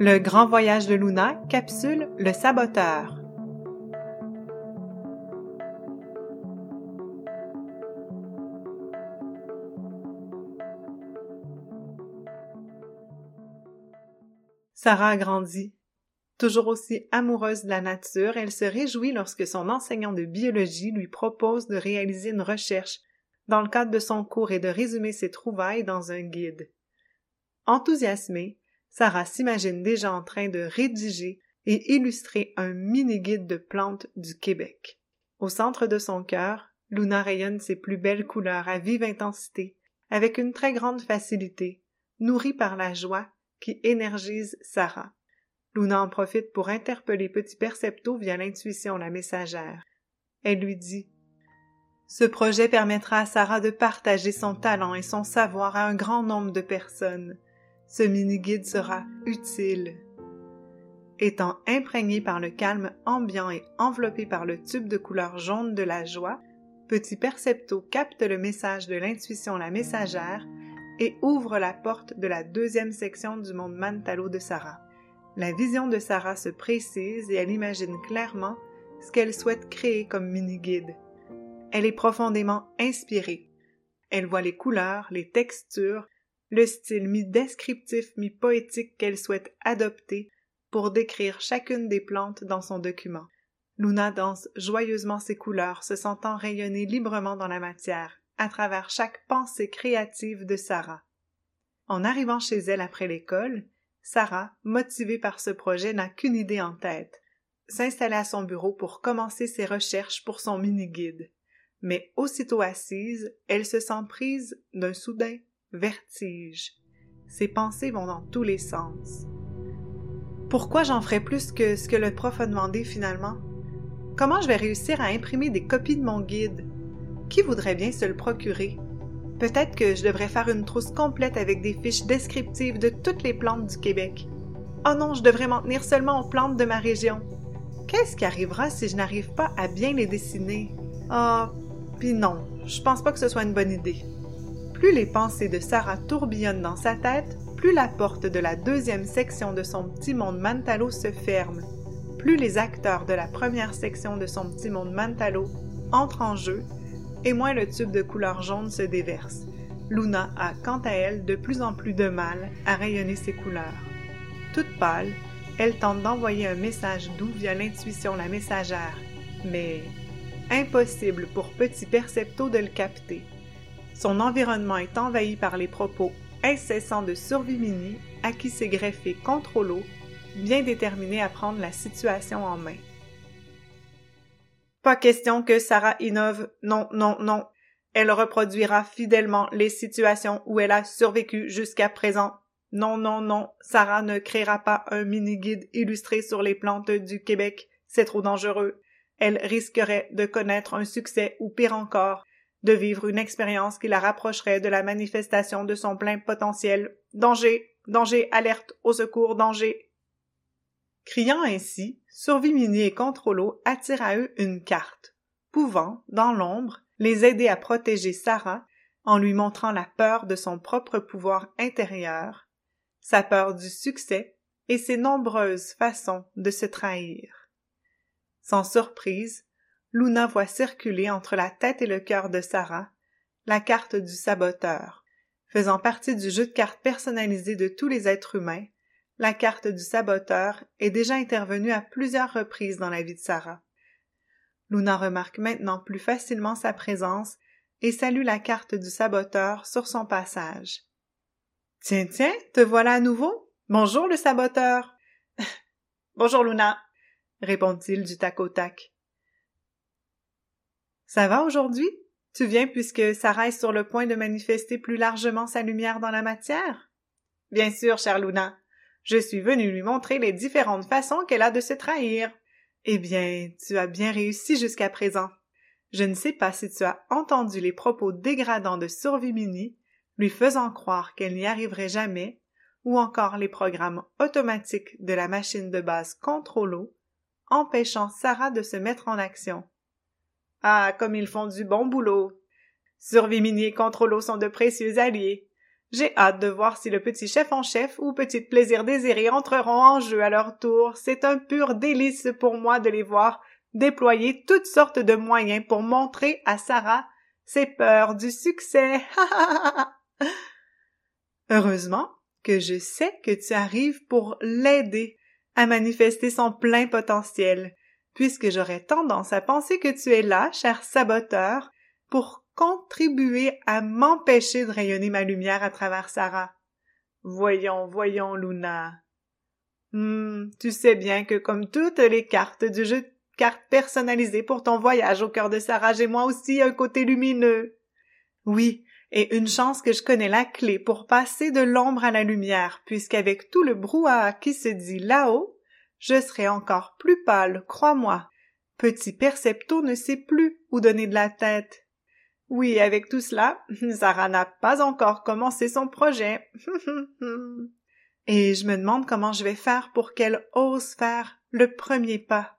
Le grand voyage de Luna, capsule Le saboteur. Sarah a grandi. Toujours aussi amoureuse de la nature, elle se réjouit lorsque son enseignant de biologie lui propose de réaliser une recherche dans le cadre de son cours et de résumer ses trouvailles dans un guide. Enthousiasmée, Sarah s'imagine déjà en train de rédiger et illustrer un mini-guide de plantes du Québec. Au centre de son cœur, Luna rayonne ses plus belles couleurs à vive intensité, avec une très grande facilité, nourrie par la joie qui énergise Sarah. Luna en profite pour interpeller Petit Percepto via l'intuition la messagère. Elle lui dit Ce projet permettra à Sarah de partager son talent et son savoir à un grand nombre de personnes. Ce mini-guide sera utile. Étant imprégné par le calme ambiant et enveloppé par le tube de couleur jaune de la joie, Petit Percepto capte le message de l'intuition la messagère et ouvre la porte de la deuxième section du monde Mantalo de Sarah. La vision de Sarah se précise et elle imagine clairement ce qu'elle souhaite créer comme mini-guide. Elle est profondément inspirée. Elle voit les couleurs, les textures, le style mi-descriptif, mi-poétique qu'elle souhaite adopter pour décrire chacune des plantes dans son document. Luna danse joyeusement ses couleurs, se sentant rayonner librement dans la matière, à travers chaque pensée créative de Sarah. En arrivant chez elle après l'école, Sarah, motivée par ce projet, n'a qu'une idée en tête s'installer à son bureau pour commencer ses recherches pour son mini-guide. Mais aussitôt assise, elle se sent prise d'un soudain vertige. Ses pensées vont dans tous les sens. Pourquoi j'en ferai plus que ce que le prof a demandé finalement? Comment je vais réussir à imprimer des copies de mon guide? Qui voudrait bien se le procurer? Peut-être que je devrais faire une trousse complète avec des fiches descriptives de toutes les plantes du Québec. Oh non, je devrais m'en tenir seulement aux plantes de ma région. Qu'est-ce qui arrivera si je n'arrive pas à bien les dessiner? Ah, puis non, je pense pas que ce soit une bonne idée. Plus les pensées de Sarah tourbillonnent dans sa tête, plus la porte de la deuxième section de son petit monde Mantalo se ferme, plus les acteurs de la première section de son petit monde Mantalo entrent en jeu, et moins le tube de couleur jaune se déverse. Luna a, quant à elle, de plus en plus de mal à rayonner ses couleurs. Toute pâle, elle tente d'envoyer un message doux via l'intuition la messagère, mais impossible pour Petit Percepto de le capter. Son environnement est envahi par les propos incessants de Survie à qui s'est greffé Controllo, bien déterminé à prendre la situation en main. Pas question que Sarah innove, non, non, non. Elle reproduira fidèlement les situations où elle a survécu jusqu'à présent. Non, non, non, Sarah ne créera pas un mini-guide illustré sur les plantes du Québec. C'est trop dangereux. Elle risquerait de connaître un succès ou pire encore, de vivre une expérience qui la rapprocherait de la manifestation de son plein potentiel. Danger, danger, alerte, au secours, danger. Criant ainsi, Survimini et Controllo attirent à eux une carte, pouvant, dans l'ombre, les aider à protéger Sarah en lui montrant la peur de son propre pouvoir intérieur, sa peur du succès et ses nombreuses façons de se trahir. Sans surprise, Luna voit circuler entre la tête et le cœur de Sarah la carte du saboteur. Faisant partie du jeu de cartes personnalisé de tous les êtres humains, la carte du saboteur est déjà intervenue à plusieurs reprises dans la vie de Sarah. Luna remarque maintenant plus facilement sa présence et salue la carte du saboteur sur son passage. Tiens, tiens, te voilà à nouveau? Bonjour le saboteur. Bonjour Luna, répond-il du tac au tac. Ça va aujourd'hui? Tu viens puisque Sarah est sur le point de manifester plus largement sa lumière dans la matière? Bien sûr, chère Luna. Je suis venue lui montrer les différentes façons qu'elle a de se trahir. Eh bien, tu as bien réussi jusqu'à présent. Je ne sais pas si tu as entendu les propos dégradants de Survimini, lui faisant croire qu'elle n'y arriverait jamais, ou encore les programmes automatiques de la machine de base Controllo, empêchant Sarah de se mettre en action. Ah, comme ils font du bon boulot. Survie et Controllo sont de précieux alliés. J'ai hâte de voir si le petit chef en chef ou petit plaisir désiré entreront en jeu à leur tour. C'est un pur délice pour moi de les voir déployer toutes sortes de moyens pour montrer à Sarah ses peurs du succès. Heureusement que je sais que tu arrives pour l'aider à manifester son plein potentiel, puisque j'aurais tendance à penser que tu es là, cher saboteur, pour contribuer à m'empêcher de rayonner ma lumière à travers Sarah. Voyons, voyons, Luna. Hmm, tu sais bien que comme toutes les cartes du jeu de cartes personnalisées pour ton voyage au cœur de Sarah, j'ai moi aussi un côté lumineux. Oui, et une chance que je connais la clé pour passer de l'ombre à la lumière, puisqu'avec tout le brouhaha qui se dit là-haut, je serai encore plus pâle, crois-moi. Petit Percepto ne sait plus où donner de la tête. Oui, avec tout cela, Sarah n'a pas encore commencé son projet. Et je me demande comment je vais faire pour qu'elle ose faire le premier pas.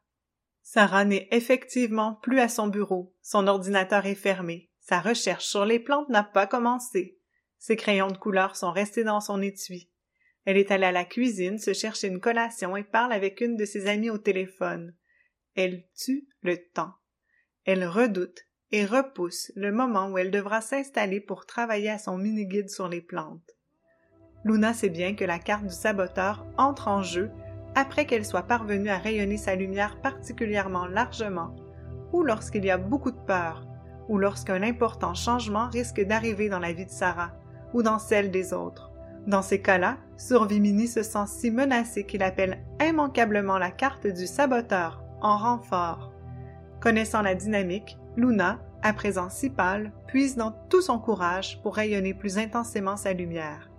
Sarah n'est effectivement plus à son bureau. Son ordinateur est fermé. Sa recherche sur les plantes n'a pas commencé. Ses crayons de couleur sont restés dans son étui. Elle est allée à la cuisine se chercher une collation et parle avec une de ses amies au téléphone. Elle tue le temps. Elle redoute et repousse le moment où elle devra s'installer pour travailler à son mini-guide sur les plantes. Luna sait bien que la carte du saboteur entre en jeu après qu'elle soit parvenue à rayonner sa lumière particulièrement largement, ou lorsqu'il y a beaucoup de peur, ou lorsqu'un important changement risque d'arriver dans la vie de Sarah, ou dans celle des autres. Dans ces cas-là, Survimini se sent si menacé qu'il appelle immanquablement la carte du saboteur en renfort. Connaissant la dynamique, Luna, à présent si pâle, puise dans tout son courage pour rayonner plus intensément sa lumière.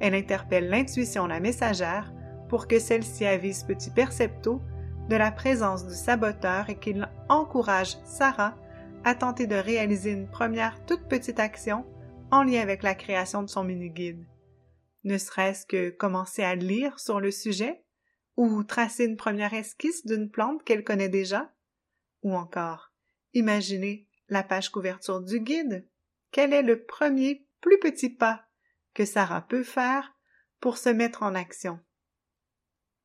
Elle interpelle l'intuition la messagère pour que celle-ci avise Petit Percepto de la présence du saboteur et qu'il encourage Sarah à tenter de réaliser une première toute petite action en lien avec la création de son mini-guide. Ne serait-ce que commencer à lire sur le sujet, ou tracer une première esquisse d'une plante qu'elle connaît déjà, ou encore Imaginez la page couverture du guide. Quel est le premier plus petit pas que Sarah peut faire pour se mettre en action?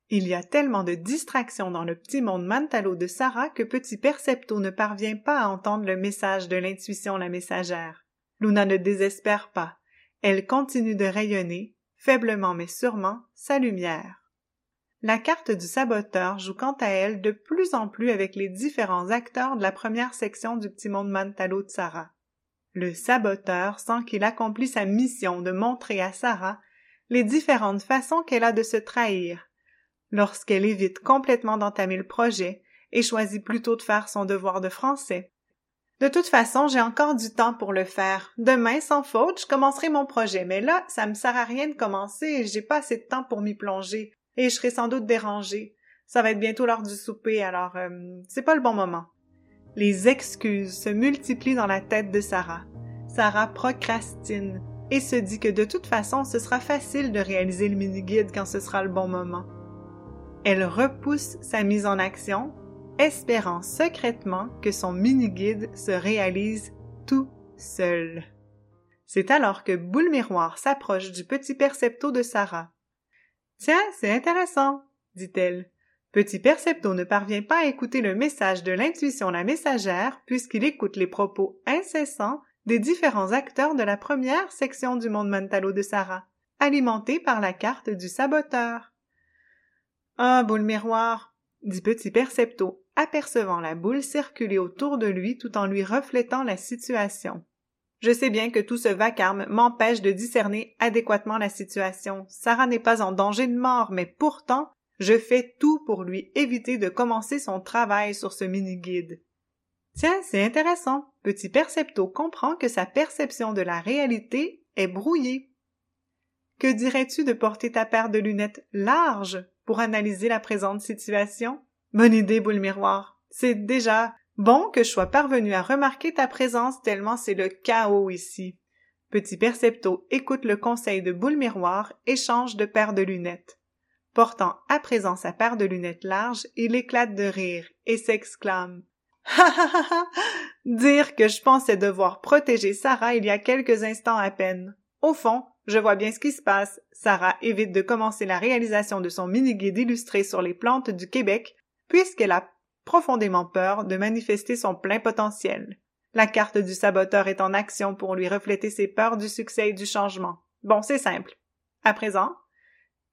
Il y a tellement de distractions dans le petit monde mantalo de Sarah que petit Percepto ne parvient pas à entendre le message de l'intuition la messagère. Luna ne désespère pas. Elle continue de rayonner, faiblement mais sûrement, sa lumière. La carte du saboteur joue quant à elle de plus en plus avec les différents acteurs de la première section du petit monde Mantalo de Sarah. Le saboteur sent qu'il accomplit sa mission de montrer à Sarah les différentes façons qu'elle a de se trahir, lorsqu'elle évite complètement d'entamer le projet et choisit plutôt de faire son devoir de français. De toute façon, j'ai encore du temps pour le faire. Demain, sans faute, je commencerai mon projet, mais là, ça me sert à rien de commencer et j'ai pas assez de temps pour m'y plonger et je serai sans doute dérangée. Ça va être bientôt l'heure du souper, alors euh, c'est pas le bon moment. Les excuses se multiplient dans la tête de Sarah. Sarah procrastine et se dit que de toute façon, ce sera facile de réaliser le mini-guide quand ce sera le bon moment. Elle repousse sa mise en action, espérant secrètement que son mini-guide se réalise tout seul. C'est alors que Boule Miroir s'approche du petit percepto de Sarah. Tiens, c'est intéressant, dit-elle. Petit Percepto ne parvient pas à écouter le message de l'intuition la messagère puisqu'il écoute les propos incessants des différents acteurs de la première section du monde mentalo de Sarah, alimentés par la carte du saboteur. Ah, boule miroir, dit Petit Percepto, apercevant la boule circuler autour de lui tout en lui reflétant la situation. Je sais bien que tout ce vacarme m'empêche de discerner adéquatement la situation. Sarah n'est pas en danger de mort, mais pourtant, je fais tout pour lui éviter de commencer son travail sur ce mini-guide. Tiens, c'est intéressant. Petit Percepto comprend que sa perception de la réalité est brouillée. Que dirais-tu de porter ta paire de lunettes larges pour analyser la présente situation? Bonne idée, boule miroir. C'est déjà Bon que je sois parvenu à remarquer ta présence tellement c'est le chaos ici. Petit Percepto écoute le conseil de Boule Miroir et change de paire de lunettes. Portant à présent sa paire de lunettes larges, il éclate de rire et s'exclame. Dire que je pensais devoir protéger Sarah il y a quelques instants à peine. Au fond, je vois bien ce qui se passe. Sarah évite de commencer la réalisation de son mini-guide illustré sur les plantes du Québec, puisqu'elle a profondément peur de manifester son plein potentiel. La carte du saboteur est en action pour lui refléter ses peurs du succès et du changement. Bon, c'est simple. À présent,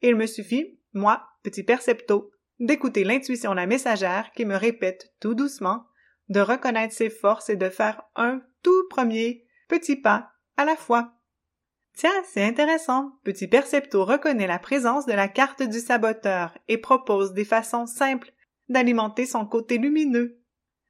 il me suffit, moi, petit percepto, d'écouter l'intuition la messagère qui me répète tout doucement de reconnaître ses forces et de faire un tout premier petit pas à la fois. Tiens, c'est intéressant. Petit Percepto reconnaît la présence de la carte du saboteur et propose des façons simples d'alimenter son côté lumineux.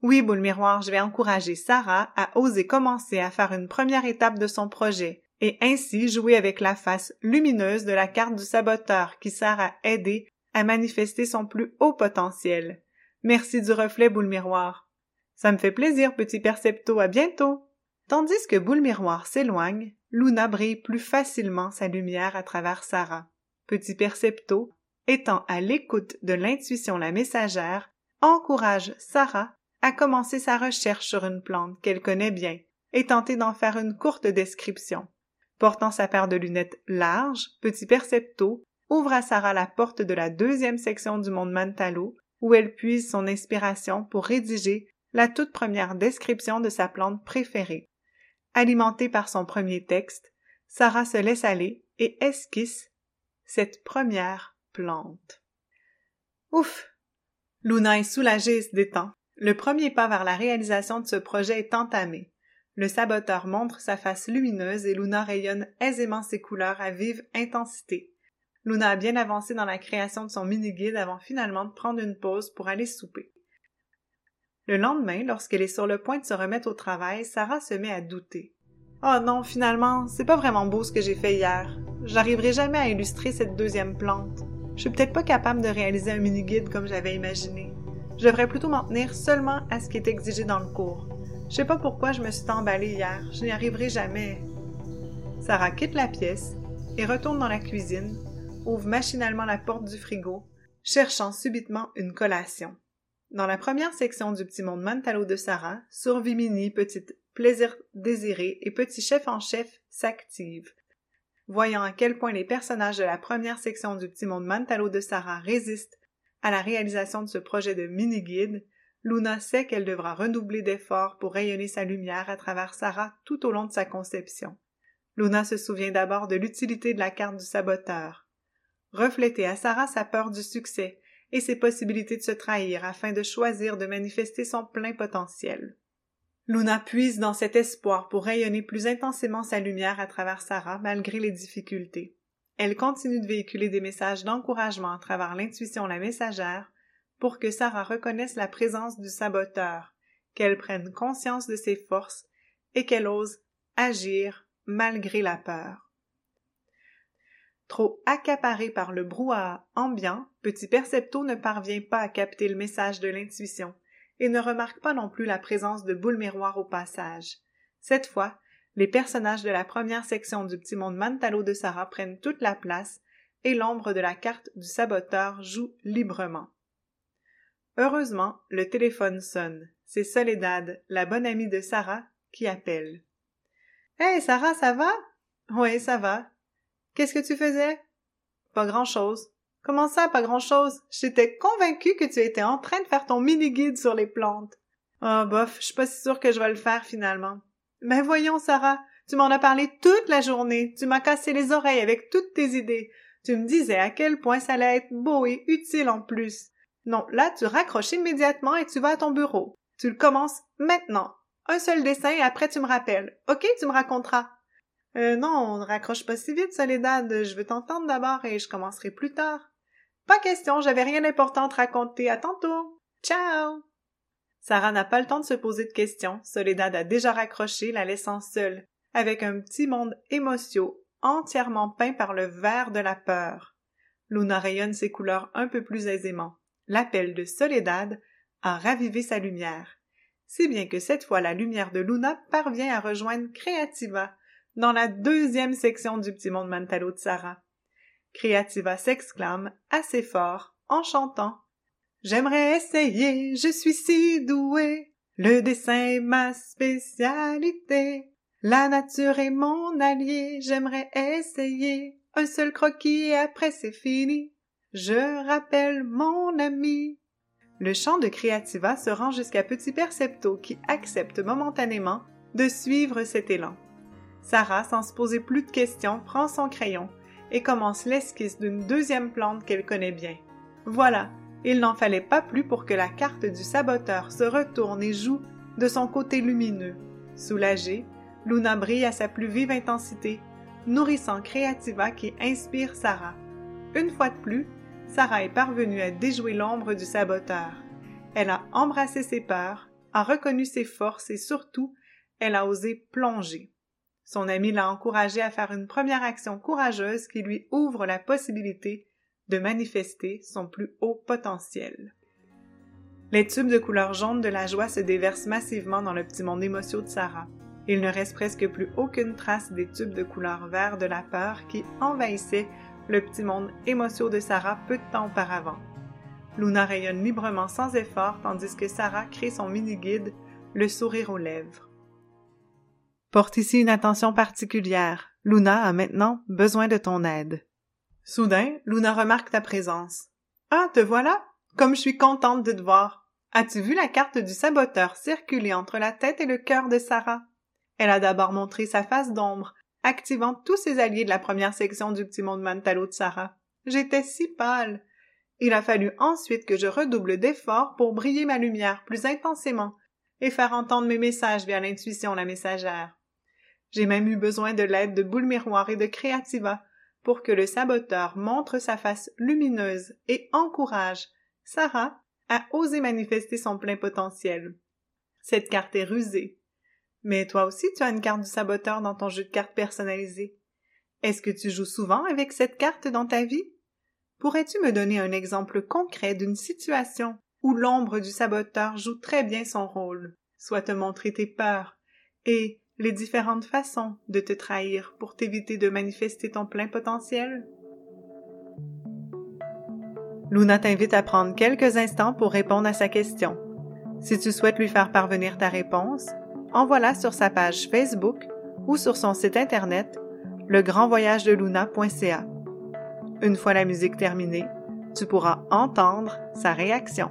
Oui, boule miroir, je vais encourager Sarah à oser commencer à faire une première étape de son projet et ainsi jouer avec la face lumineuse de la carte du saboteur qui sert à aider à manifester son plus haut potentiel. Merci du reflet, boule miroir. Ça me fait plaisir, petit Percepto, à bientôt. Tandis que Boule Miroir s'éloigne, Luna brille plus facilement sa lumière à travers Sarah. Petit Percepto, étant à l'écoute de l'intuition la messagère, encourage Sarah à commencer sa recherche sur une plante qu'elle connaît bien et tenter d'en faire une courte description. Portant sa paire de lunettes larges, Petit Percepto ouvre à Sarah la porte de la deuxième section du monde Mantalo, où elle puise son inspiration pour rédiger la toute première description de sa plante préférée. Alimentée par son premier texte, Sarah se laisse aller et esquisse cette première plante. Ouf! Luna est soulagée et se détend. Le premier pas vers la réalisation de ce projet est entamé. Le saboteur montre sa face lumineuse et Luna rayonne aisément ses couleurs à vive intensité. Luna a bien avancé dans la création de son mini-guide avant finalement de prendre une pause pour aller souper. Le lendemain, lorsqu'elle est sur le point de se remettre au travail, Sarah se met à douter. Oh non, finalement, c'est pas vraiment beau ce que j'ai fait hier. J'arriverai jamais à illustrer cette deuxième plante. Je suis peut-être pas capable de réaliser un mini-guide comme j'avais imaginé. Je devrais plutôt m'en tenir seulement à ce qui est exigé dans le cours. Je sais pas pourquoi je me suis emballée hier. Je n'y arriverai jamais. Sarah quitte la pièce et retourne dans la cuisine, ouvre machinalement la porte du frigo, cherchant subitement une collation. Dans la première section du petit monde Mantalo de Sarah, Survie Petite Plaisir Désiré et Petit Chef en Chef s'activent. Voyant à quel point les personnages de la première section du petit monde Mantalo de Sarah résistent à la réalisation de ce projet de mini-guide, Luna sait qu'elle devra redoubler d'efforts pour rayonner sa lumière à travers Sarah tout au long de sa conception. Luna se souvient d'abord de l'utilité de la carte du saboteur. Refléter à Sarah sa peur du succès, et ses possibilités de se trahir afin de choisir de manifester son plein potentiel. Luna puise dans cet espoir pour rayonner plus intensément sa lumière à travers Sarah malgré les difficultés. Elle continue de véhiculer des messages d'encouragement à travers l'intuition la messagère pour que Sarah reconnaisse la présence du saboteur, qu'elle prenne conscience de ses forces et qu'elle ose agir malgré la peur. Trop accaparé par le brouhaha ambiant, Petit Percepto ne parvient pas à capter le message de l'intuition et ne remarque pas non plus la présence de boules miroirs au passage. Cette fois, les personnages de la première section du petit monde Mantalo de Sarah prennent toute la place et l'ombre de la carte du saboteur joue librement. Heureusement, le téléphone sonne. C'est Soledad, la bonne amie de Sarah, qui appelle. Hey, Sarah, ça va? Oui, ça va. Qu'est-ce que tu faisais? Pas grand-chose. Comment ça, pas grand-chose? J'étais convaincue que tu étais en train de faire ton mini-guide sur les plantes. Oh, bof, je suis pas si sûre que je vais le faire finalement. Mais voyons, Sarah, tu m'en as parlé toute la journée. Tu m'as cassé les oreilles avec toutes tes idées. Tu me disais à quel point ça allait être beau et utile en plus. Non, là, tu raccroches immédiatement et tu vas à ton bureau. Tu le commences maintenant. Un seul dessin et après tu me rappelles. Ok, tu me raconteras. Euh, non, on ne raccroche pas si vite, Soledad. Je veux t'entendre d'abord et je commencerai plus tard. Pas question, j'avais rien d'important à te raconter. À tantôt. Ciao! Sarah n'a pas le temps de se poser de questions. Soledad a déjà raccroché, la laissant seule, avec un petit monde émotionnel entièrement peint par le vert de la peur. Luna rayonne ses couleurs un peu plus aisément. L'appel de Soledad a ravivé sa lumière. Si bien que cette fois la lumière de Luna parvient à rejoindre Creativa, dans la deuxième section du petit monde Mantalo de Sarah. Creativa s'exclame assez fort en chantant J'aimerais essayer, je suis si douée, le dessin est ma spécialité. La nature est mon allié, j'aimerais essayer un seul croquis et après c'est fini. Je rappelle mon ami. Le chant de Creativa se rend jusqu'à Petit Percepto qui accepte momentanément de suivre cet élan. Sarah, sans se poser plus de questions, prend son crayon et commence l'esquisse d'une deuxième plante qu'elle connaît bien. Voilà, il n'en fallait pas plus pour que la carte du saboteur se retourne et joue de son côté lumineux. Soulagée, Luna brille à sa plus vive intensité, nourrissant Creativa qui inspire Sarah. Une fois de plus, Sarah est parvenue à déjouer l'ombre du saboteur. Elle a embrassé ses peurs, a reconnu ses forces et surtout, elle a osé plonger. Son ami l'a encouragée à faire une première action courageuse qui lui ouvre la possibilité de manifester son plus haut potentiel. Les tubes de couleur jaune de la joie se déversent massivement dans le petit monde émotionnel de Sarah. Il ne reste presque plus aucune trace des tubes de couleur vert de la peur qui envahissaient le petit monde émotionnel de Sarah peu de temps auparavant. Luna rayonne librement sans effort tandis que Sarah crée son mini-guide, le sourire aux lèvres. Porte ici une attention particulière. Luna a maintenant besoin de ton aide. Soudain, Luna remarque ta présence. Ah, te voilà? Comme je suis contente de te voir. As-tu vu la carte du saboteur circuler entre la tête et le cœur de Sarah? Elle a d'abord montré sa face d'ombre, activant tous ses alliés de la première section du petit monde Mantalo de Sarah. J'étais si pâle. Il a fallu ensuite que je redouble d'efforts pour briller ma lumière plus intensément et faire entendre mes messages via l'intuition la messagère. J'ai même eu besoin de l'aide de Boule Miroir et de Creativa pour que le saboteur montre sa face lumineuse et encourage Sarah à oser manifester son plein potentiel. Cette carte est rusée, mais toi aussi, tu as une carte du saboteur dans ton jeu de cartes personnalisé. Est-ce que tu joues souvent avec cette carte dans ta vie? Pourrais-tu me donner un exemple concret d'une situation où l'ombre du saboteur joue très bien son rôle, soit te montrer tes peurs et les différentes façons de te trahir pour t'éviter de manifester ton plein potentiel? Luna t'invite à prendre quelques instants pour répondre à sa question. Si tu souhaites lui faire parvenir ta réponse, envoie-la sur sa page Facebook ou sur son site internet legrandvoyagedeluna.ca. Une fois la musique terminée, tu pourras entendre sa réaction.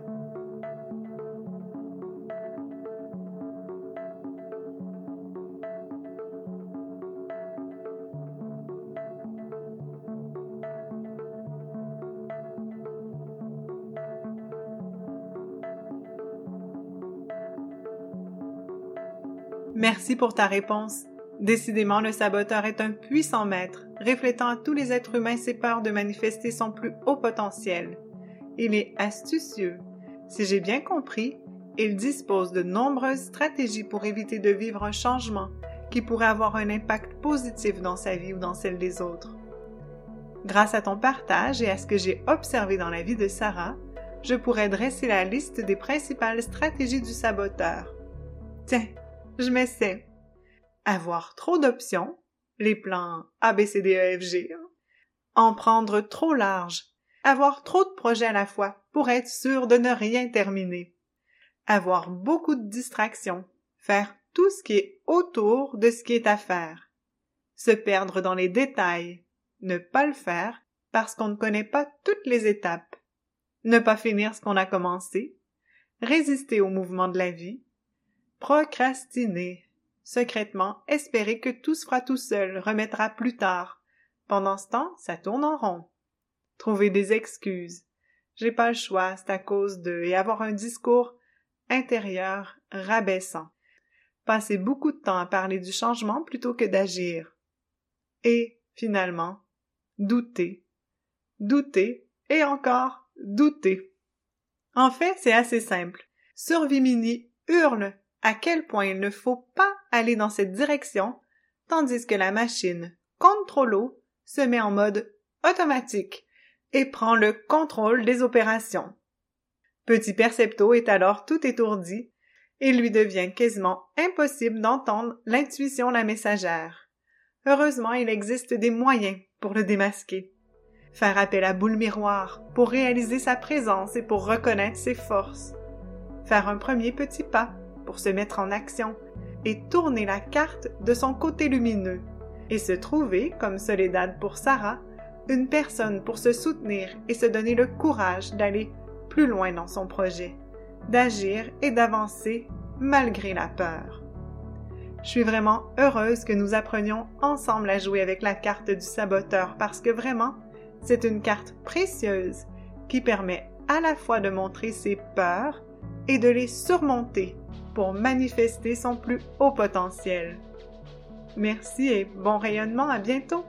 Merci pour ta réponse. Décidément, le saboteur est un puissant maître, reflétant à tous les êtres humains ses peurs de manifester son plus haut potentiel. Il est astucieux. Si j'ai bien compris, il dispose de nombreuses stratégies pour éviter de vivre un changement qui pourrait avoir un impact positif dans sa vie ou dans celle des autres. Grâce à ton partage et à ce que j'ai observé dans la vie de Sarah, je pourrais dresser la liste des principales stratégies du saboteur. Tiens, je m'essaie. Avoir trop d'options, les plans A, B, C, D, E, F, G, hein. en prendre trop large, avoir trop de projets à la fois pour être sûr de ne rien terminer, avoir beaucoup de distractions, faire tout ce qui est autour de ce qui est à faire, se perdre dans les détails, ne pas le faire parce qu'on ne connaît pas toutes les étapes, ne pas finir ce qu'on a commencé, résister au mouvement de la vie, procrastiner, secrètement espérer que tout se fera tout seul, remettra plus tard. Pendant ce temps, ça tourne en rond. Trouver des excuses. J'ai pas le choix, c'est à cause de, et avoir un discours intérieur rabaissant. Passer beaucoup de temps à parler du changement plutôt que d'agir. Et, finalement, douter. Douter, et encore douter. En fait, c'est assez simple. Survimini hurle à quel point il ne faut pas aller dans cette direction, tandis que la machine contrôle se met en mode automatique et prend le contrôle des opérations. Petit Percepto est alors tout étourdi et lui devient quasiment impossible d'entendre l'intuition la messagère. Heureusement, il existe des moyens pour le démasquer. Faire appel à boule miroir pour réaliser sa présence et pour reconnaître ses forces. Faire un premier petit pas pour se mettre en action et tourner la carte de son côté lumineux et se trouver, comme Soledad pour Sarah, une personne pour se soutenir et se donner le courage d'aller plus loin dans son projet, d'agir et d'avancer malgré la peur. Je suis vraiment heureuse que nous apprenions ensemble à jouer avec la carte du saboteur parce que vraiment, c'est une carte précieuse qui permet à la fois de montrer ses peurs et de les surmonter pour manifester son plus haut potentiel. Merci et bon rayonnement, à bientôt!